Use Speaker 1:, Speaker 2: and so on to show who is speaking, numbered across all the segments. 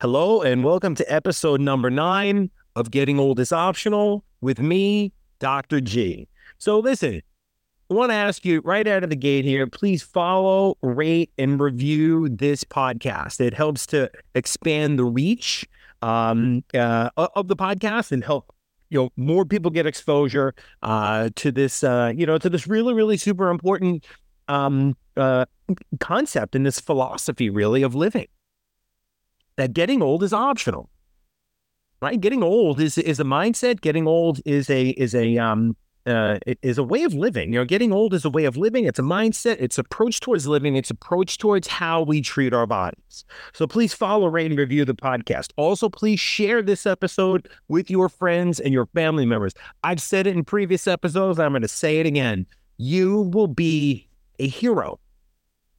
Speaker 1: Hello, and welcome to episode number nine of Getting Old is Optional with me, Dr. G. So, listen, I want to ask you right out of the gate here please follow, rate, and review this podcast. It helps to expand the reach um, uh, of the podcast and help you know more people get exposure uh, to this uh, you know to this really really super important um, uh, concept and this philosophy really of living that getting old is optional. Right? Getting old is is a mindset. Getting old is a is a um uh, is a way of living. You know, getting old is a way of living. It's a mindset. It's approach towards living. It's approach towards how we treat our bodies. So please follow, rate, and review the podcast. Also, please share this episode with your friends and your family members. I've said it in previous episodes. I'm going to say it again. You will be a hero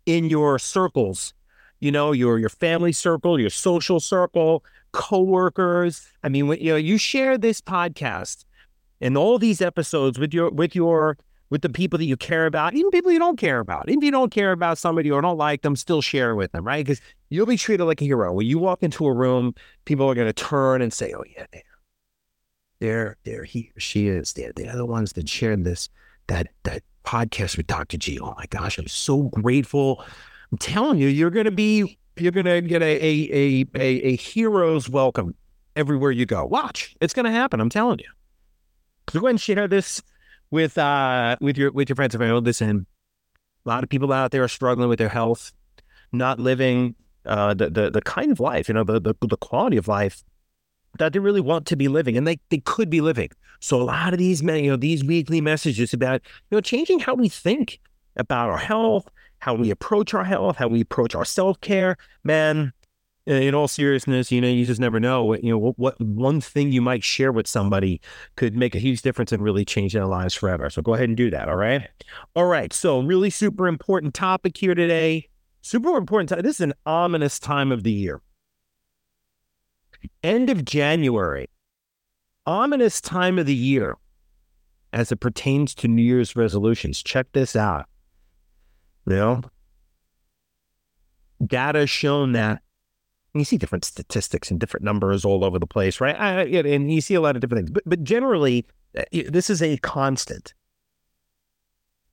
Speaker 1: in your circles you know, your your family circle, your social circle, coworkers. I mean, when, you know, you share this podcast and all these episodes with your with your with the people that you care about, even people you don't care about. Even if you don't care about somebody or don't like them, still share with them, right? Because you'll be treated like a hero. When you walk into a room, people are going to turn and say, "Oh yeah, there, there, there, he or she is. They're, they're the ones that shared this that that podcast with Dr. G. Oh my gosh, I'm so grateful I'm telling you, you're going to be, you're going to get a, a, a, a, hero's welcome everywhere you go. Watch, it's going to happen. I'm telling you. So go ahead and share this with, uh, with your, with your friends and family. Listen, a lot of people out there are struggling with their health, not living, uh, the, the, the kind of life, you know, the, the, the quality of life that they really want to be living and they, they could be living. So a lot of these, you know, these weekly messages about, you know, changing how we think about our health, how we approach our health, how we approach our self care, man. In all seriousness, you know, you just never know. What, you know, what, what one thing you might share with somebody could make a huge difference and really change their lives forever. So go ahead and do that. All right. All right. So really super important topic here today. Super important. This is an ominous time of the year. End of January. Ominous time of the year as it pertains to New Year's resolutions. Check this out. You know, data shown that you see different statistics and different numbers all over the place, right? I, and you see a lot of different things, but but generally, uh, this is a constant.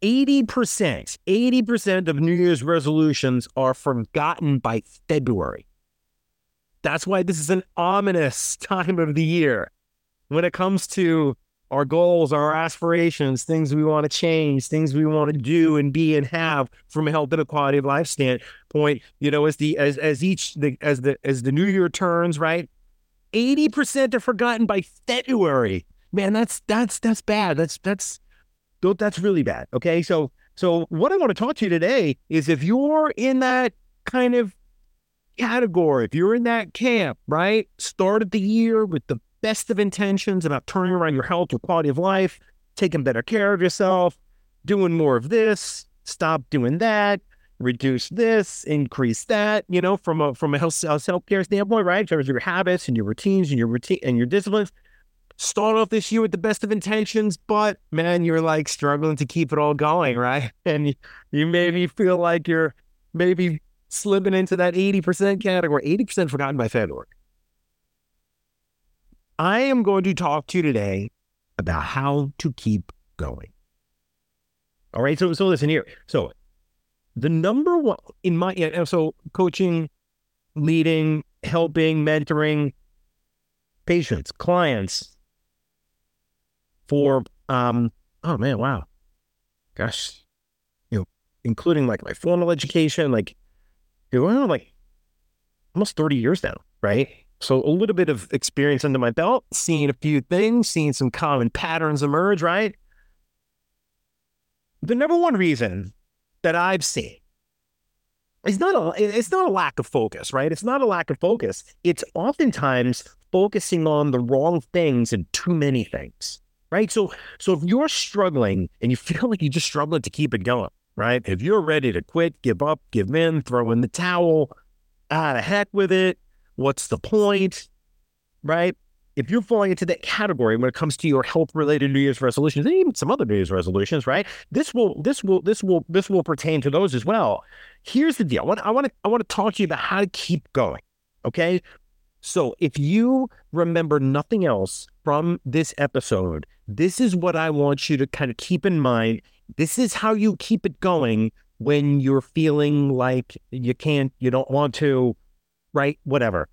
Speaker 1: 80%, 80% of New Year's resolutions are forgotten by February. That's why this is an ominous time of the year when it comes to our goals, our aspirations, things we want to change, things we want to do and be and have from a health and a quality of life standpoint. You know, as the as as each the as the as the new year turns, right? Eighty percent are forgotten by February. Man, that's that's that's bad. That's that's that's really bad. Okay, so so what I want to talk to you today is if you're in that kind of category, if you're in that camp, right? Start of the year with the best of intentions about turning around your health, your quality of life, taking better care of yourself, doing more of this, stop doing that, reduce this, increase that, you know, from a from a health self care standpoint, right? In terms of your habits and your routines and your routine and your disciplines. Start off this year with the best of intentions, but man, you're like struggling to keep it all going, right? And you maybe feel like you're maybe slipping into that 80% category, 80% forgotten by February. I am going to talk to you today about how to keep going. All right. So, so listen here. So, the number one in my so coaching, leading, helping, mentoring patients, clients for um oh man, wow. Gosh. You know, including like my formal education, like you know, like almost 30 years now, right? So a little bit of experience under my belt, seeing a few things, seeing some common patterns emerge, right? The number one reason that I've seen is not a it's not a lack of focus, right? It's not a lack of focus. It's oftentimes focusing on the wrong things and too many things. Right. So so if you're struggling and you feel like you're just struggling to keep it going, right? If you're ready to quit, give up, give in, throw in the towel, ah, the heck with it, What's the point? Right? If you're falling into that category when it comes to your health related New Year's resolutions, and even some other New Year's resolutions, right? This will this will this will this will pertain to those as well. Here's the deal. I want I want to I want to talk to you about how to keep going. Okay. So if you remember nothing else from this episode, this is what I want you to kind of keep in mind. This is how you keep it going when you're feeling like you can't, you don't want to, right? Whatever.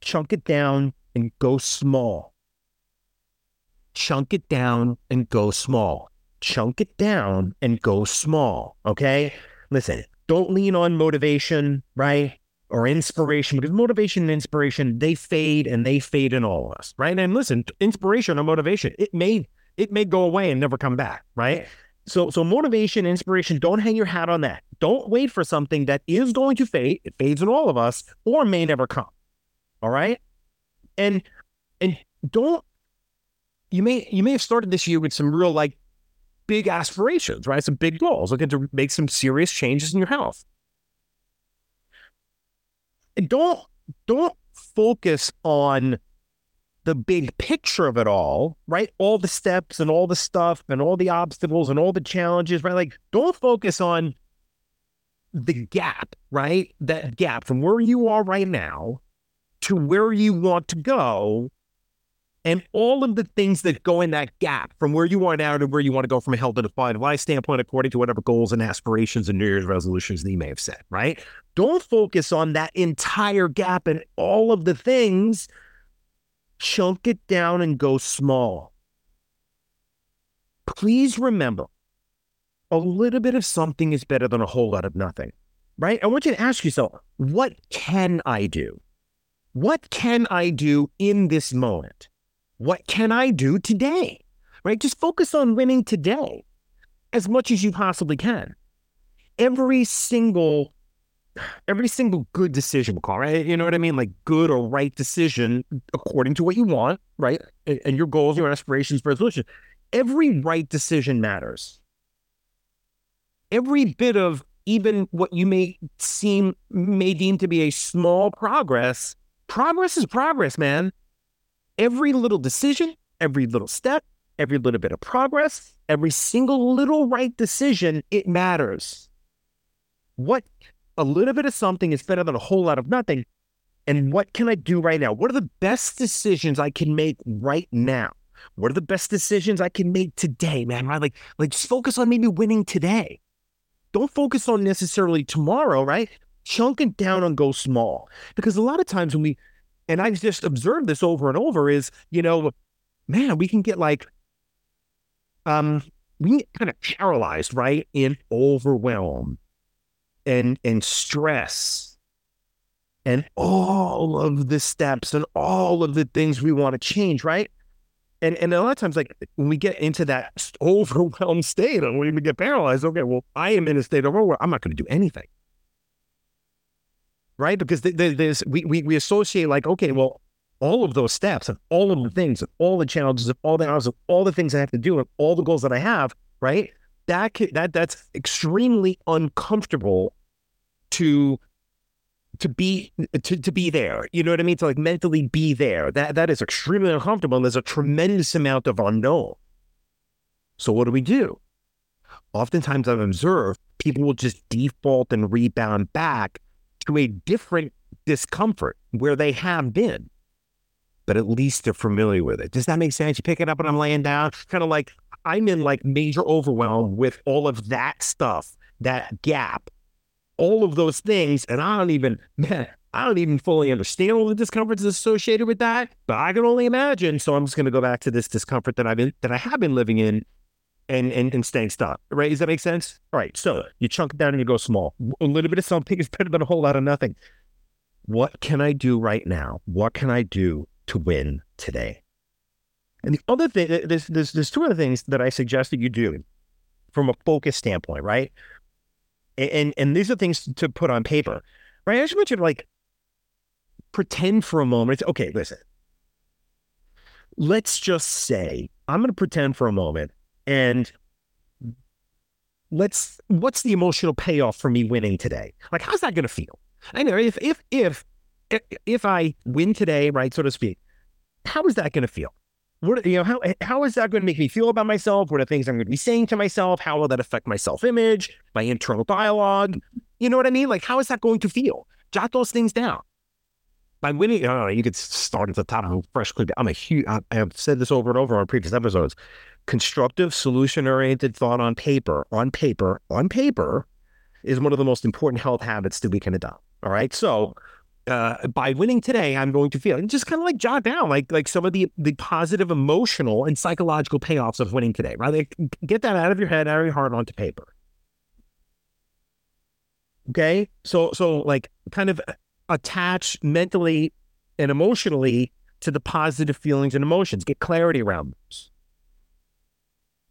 Speaker 1: Chunk it down and go small. Chunk it down and go small. Chunk it down and go small. Okay. Listen, don't lean on motivation, right? Or inspiration, because motivation and inspiration, they fade and they fade in all of us, right? And listen, inspiration or motivation, it may it may go away and never come back, right? So so motivation, inspiration, don't hang your hat on that. Don't wait for something that is going to fade. It fades in all of us or may never come. All right? And and don't you may you may have started this year with some real like big aspirations, right? Some big goals, looking to make some serious changes in your health. And don't don't focus on the big picture of it all, right? All the steps and all the stuff and all the obstacles and all the challenges, right? Like don't focus on the gap, right? That gap from where you are right now to where you want to go and all of the things that go in that gap from where you are now to where you want to go from a health and defined life standpoint, according to whatever goals and aspirations and New Year's resolutions that you may have set, right? Don't focus on that entire gap and all of the things. Chunk it down and go small. Please remember a little bit of something is better than a whole lot of nothing, right? I want you to ask yourself, what can I do? What can I do in this moment? What can I do today? Right? Just focus on winning today as much as you possibly can. Every single every single good decision, call right? You know what I mean? Like good or right decision according to what you want, right? And your goals, your aspirations, resolution. Every right decision matters. Every bit of even what you may seem may deem to be a small progress, progress is progress, man every little decision, every little step, every little bit of progress, every single little right decision, it matters. What a little bit of something is better than a whole lot of nothing. And what can I do right now? What are the best decisions I can make right now? What are the best decisions I can make today, man? Right? Like, like just focus on maybe winning today. Don't focus on necessarily tomorrow, right? Chunk it down and go small. Because a lot of times when we and I've just observed this over and over is, you know, man, we can get like, um, we get kind of paralyzed, right? In overwhelm and and stress and all of the steps and all of the things we want to change, right? And and a lot of times, like when we get into that overwhelmed state and we get paralyzed, okay, well, I am in a state of overwhelm. I'm not going to do anything right? Because there's we, we we associate like, okay, well, all of those steps and all of the things and all the challenges and all the hours and all the things I have to do and all the goals that I have, right? That that that's extremely uncomfortable to to be to, to be there. You know what I mean? To like mentally be there. That that is extremely uncomfortable. And there's a tremendous amount of unknown. So what do we do? Oftentimes I've observed people will just default and rebound back to a different discomfort where they have been, but at least they're familiar with it. Does that make sense? You pick it up and I'm laying down, kind of like I'm in like major overwhelm with all of that stuff, that gap, all of those things. And I don't even, man, I don't even fully understand all the discomforts associated with that, but I can only imagine. So I'm just going to go back to this discomfort that I've been, that I have been living in and, and, and staying stuck, right? Does that make sense? All right. So you chunk it down and you go small. A little bit of something is better than a whole lot of nothing. What can I do right now? What can I do to win today? And the other thing, there's, there's, there's two other things that I suggest that you do from a focus standpoint, right? And, and, these are things to put on paper, right? I just want you to like pretend for a moment. Okay, listen. Let's just say I'm going to pretend for a moment and let's what's the emotional payoff for me winning today? Like how's that going to feel? I know if if if if I win today, right, so to speak, how is that going to feel? What you know how how is that going to make me feel about myself? What are things I'm going to be saying to myself? How will that affect my self image, my internal dialogue? You know what I mean? Like how is that going to feel? Jot those things down. by winning, uh, you could start at the top of fresh clip. I'm a huge, I, have said this over and over on previous episodes. Constructive, solution oriented thought on paper, on paper, on paper is one of the most important health habits that we can adopt. All right. So, uh, by winning today, I'm going to feel and just kind of like jot down like like some of the the positive emotional and psychological payoffs of winning today. Right, like, get that out of your head, out of your heart, onto paper. Okay, so so like kind of attach mentally and emotionally to the positive feelings and emotions. Get clarity around those.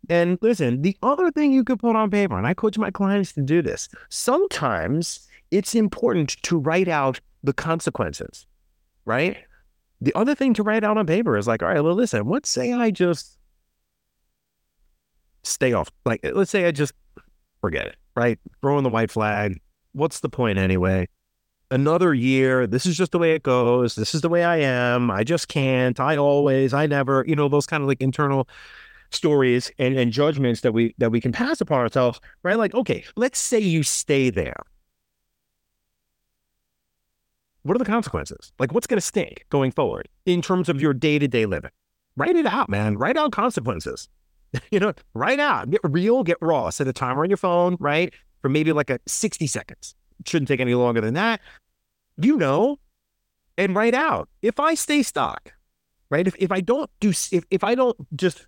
Speaker 1: And listen, the other thing you could put on paper, and I coach my clients to do this, sometimes it's important to write out the consequences, right? The other thing to write out on paper is like, all right, well, listen, let's say I just stay off. Like, eh, let's say I just forget it, right? Throw in the white flag. What's the point anyway? Another year. This is just the way it goes. This is the way I am. I just can't. I always, I never, you know, those kind of like internal stories and, and judgments that we that we can pass upon ourselves, right? Like, okay, let's say you stay there what are the consequences? Like, what's going to stink going forward in terms of your day to day living? Write it out, man. Write out consequences. you know, write out, get real, get raw. Set a timer on your phone, right? For maybe like a 60 seconds. Shouldn't take any longer than that. You know, and write out if I stay stuck, right? If, if I don't do, if, if I don't just,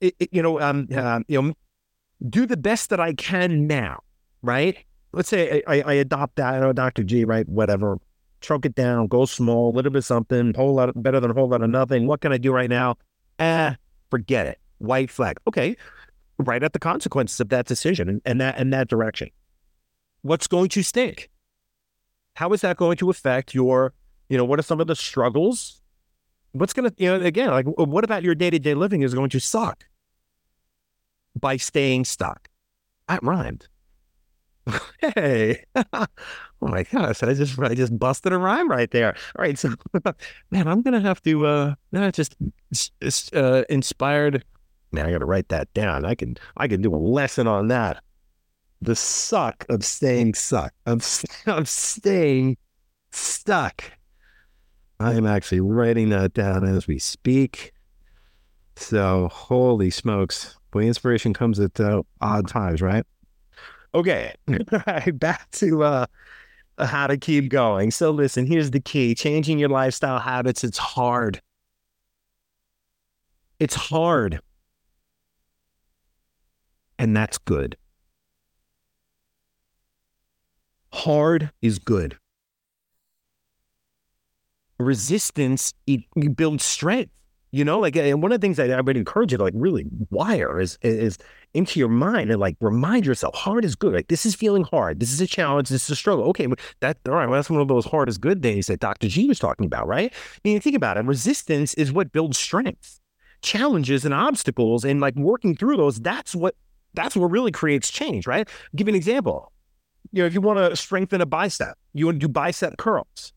Speaker 1: it, it, you know, um, uh, you know, do the best that I can now, right? Let's say I, I adopt that, I know Dr. G, right? Whatever. Chunk it down, go small, a little bit something, whole lot better than a whole lot of nothing. What can I do right now? Eh, forget it. White flag. Okay. Right at the consequences of that decision and, and that and that direction. What's going to stink? How is that going to affect your, you know, what are some of the struggles? What's to, you know, again, like what about your day to day living is going to suck by staying stuck? That rhymed. Hey, oh my gosh! I just I just busted a rhyme right there. All right, so man, I'm gonna have to uh, just uh, inspired. Man, I got to write that down. I can I can do a lesson on that. The suck of staying suck of of staying stuck. I am actually writing that down as we speak. So holy smokes! Boy, inspiration comes at uh, odd times, right? Okay, back to uh, how to keep going. So, listen, here's the key changing your lifestyle habits. It's hard. It's hard. And that's good. Hard is good. Resistance it, it builds strength. You know, like and one of the things that I would encourage you to like really wire is is into your mind and like remind yourself hard is good. Like this is feeling hard. This is a challenge. This is a struggle. Okay, that all right. Well, that's one of those hard is good days that Dr. G was talking about, right? I mean, think about it. Resistance is what builds strength. Challenges and obstacles and like working through those. That's what that's what really creates change, right? I'll give you an example. You know, if you want to strengthen a bicep, you want to do bicep curls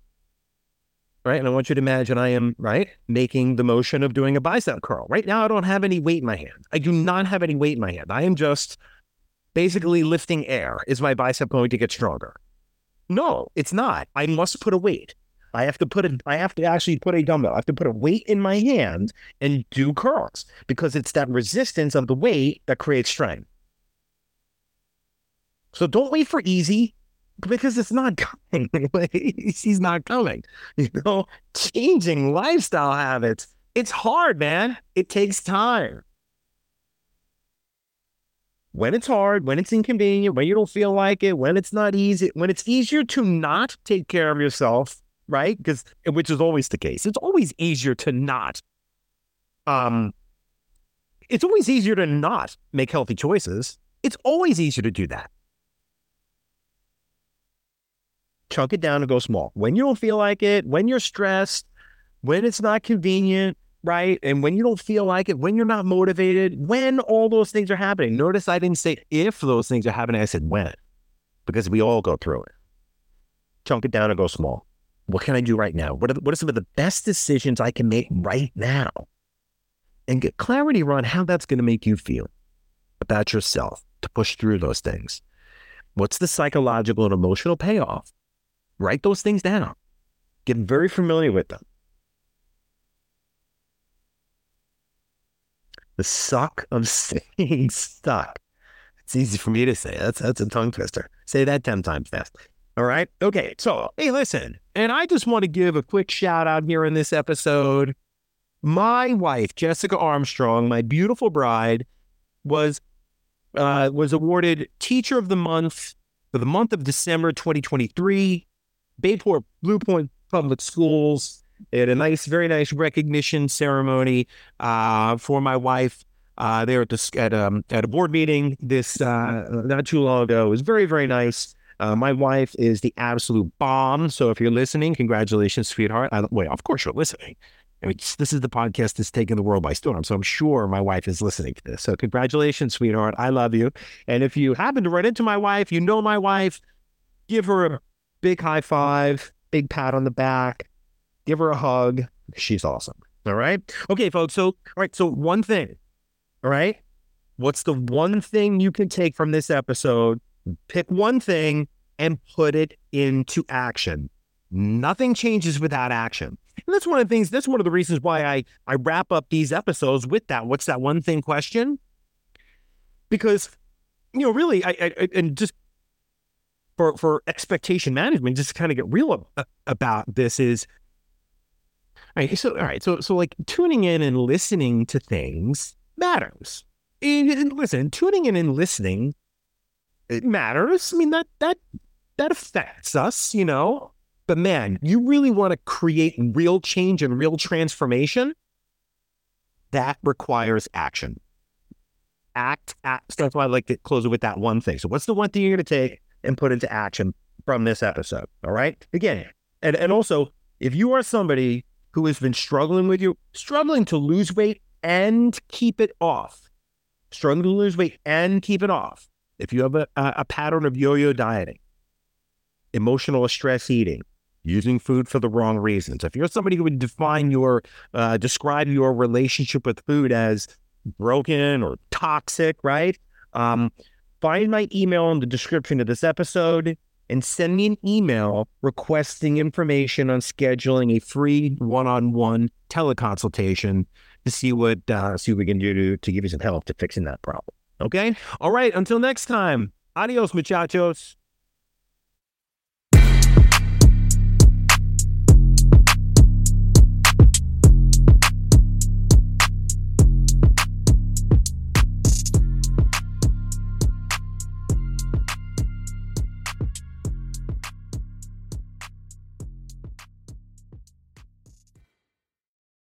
Speaker 1: right? And I want you to imagine I am, right, making the motion of doing a bicep curl. Right now, I don't have any weight in my hand. I do not have any weight in my hand. I am just basically lifting air. Is my bicep going to get stronger? No, it's not. I must put a weight. I have to put a, I have to actually put a dumbbell. I have to put a weight in my hand and do curls because it's that resistance of the weight that creates strength. So don't wait for easy because it's not coming. He's not coming. You know, changing lifestyle habits. It's hard, man. It takes time. When it's hard, when it's inconvenient, when you don't feel like it, when it's not easy, when it's easier to not take care of yourself, right? Because which is always the case. It's always easier to not. Um, it's always easier to not make healthy choices. It's always easier to do that. Chunk it down and go small. When you don't feel like it, when you're stressed, when it's not convenient, right? And when you don't feel like it, when you're not motivated, when all those things are happening. Notice I didn't say if those things are happening, I said when, because we all go through it. Chunk it down and go small. What can I do right now? What are, what are some of the best decisions I can make right now? And get clarity around how that's going to make you feel about yourself to push through those things. What's the psychological and emotional payoff? Write those things down. Get very familiar with them. The suck of staying stuck. It's easy for me to say. That's that's a tongue twister. Say that 10 times fast. All right. Okay. So, hey, listen, and I just want to give a quick shout out here in this episode. My wife, Jessica Armstrong, my beautiful bride, was uh, was awarded Teacher of the Month for the month of December 2023. Bayport Blue Point Public Schools. They had a nice, very nice recognition ceremony uh, for my wife. Uh, they were at, this, at, um, at a board meeting this uh, not too long ago. It was very, very nice. Uh, my wife is the absolute bomb. So if you're listening, congratulations, sweetheart. I, wait, of course you're listening. I mean, this is the podcast that's taking the world by storm. So I'm sure my wife is listening to this. So congratulations, sweetheart. I love you. And if you happen to run into my wife, you know my wife, give her a big high five, big pat on the back, give her a hug. She's awesome. All right. Okay, folks. So, all right. So, one thing. All right. What's the one thing you can take from this episode? Pick one thing and put it into action. Nothing changes without action. And that's one of the things, that's one of the reasons why I, I wrap up these episodes with that. What's that one thing question? Because, you know, really, I, I and just for, for expectation management, just to kind of get real about this is, all right, so, all right, so, so like tuning in and listening to things matters. And listen, tuning in and listening, it matters. I mean, that, that, that affects us, you know, but man, you really want to create real change and real transformation. That requires action. Act, act. So that's why I like to close it with that one thing. So, what's the one thing you're going to take and put into action from this episode? All right. Again, and, and also, if you are somebody who has been struggling with you, struggling to lose weight and keep it off, struggling to lose weight and keep it off, if you have a, a pattern of yo yo dieting, emotional stress eating, using food for the wrong reasons. If you're somebody who would define your, uh, describe your relationship with food as broken or toxic, right? Um, find my email in the description of this episode and send me an email requesting information on scheduling a free one-on-one teleconsultation to see what uh, see what we can do to, to give you some help to fixing that problem. Okay. All right. Until next time. Adios, muchachos.